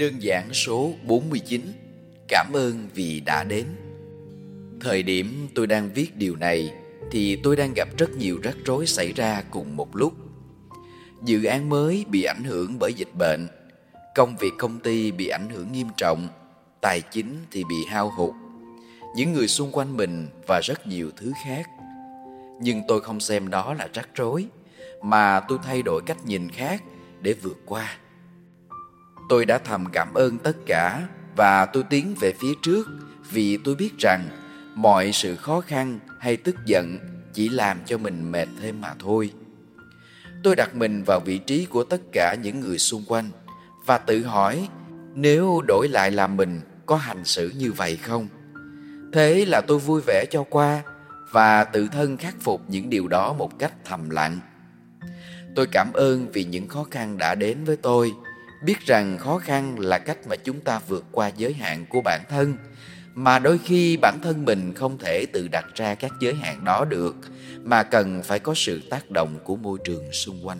Đơn giản số 49 Cảm ơn vì đã đến. Thời điểm tôi đang viết điều này Thì tôi đang gặp rất nhiều rắc rối xảy ra cùng một lúc. Dự án mới bị ảnh hưởng bởi dịch bệnh. Công việc công ty bị ảnh hưởng nghiêm trọng. Tài chính thì bị hao hụt. Những người xung quanh mình và rất nhiều thứ khác. Nhưng tôi không xem đó là rắc rối, Mà tôi thay đổi cách nhìn khác để vượt qua. Tôi đã thầm cảm ơn tất cả và tôi tiến về phía trước vì tôi biết rằng mọi sự khó khăn hay tức giận chỉ làm cho mình mệt thêm mà thôi. Tôi đặt mình vào vị trí của tất cả những người xung quanh và tự hỏi nếu đổi lại là mình có hành xử như vậy không? Thế là tôi vui vẻ cho qua và tự thân khắc phục những điều đó một cách thầm lặng. Tôi cảm ơn vì những khó khăn đã đến với tôi biết rằng khó khăn là cách mà chúng ta vượt qua giới hạn của bản thân, mà đôi khi bản thân mình không thể tự đặt ra các giới hạn đó được, mà cần phải có sự tác động của môi trường xung quanh.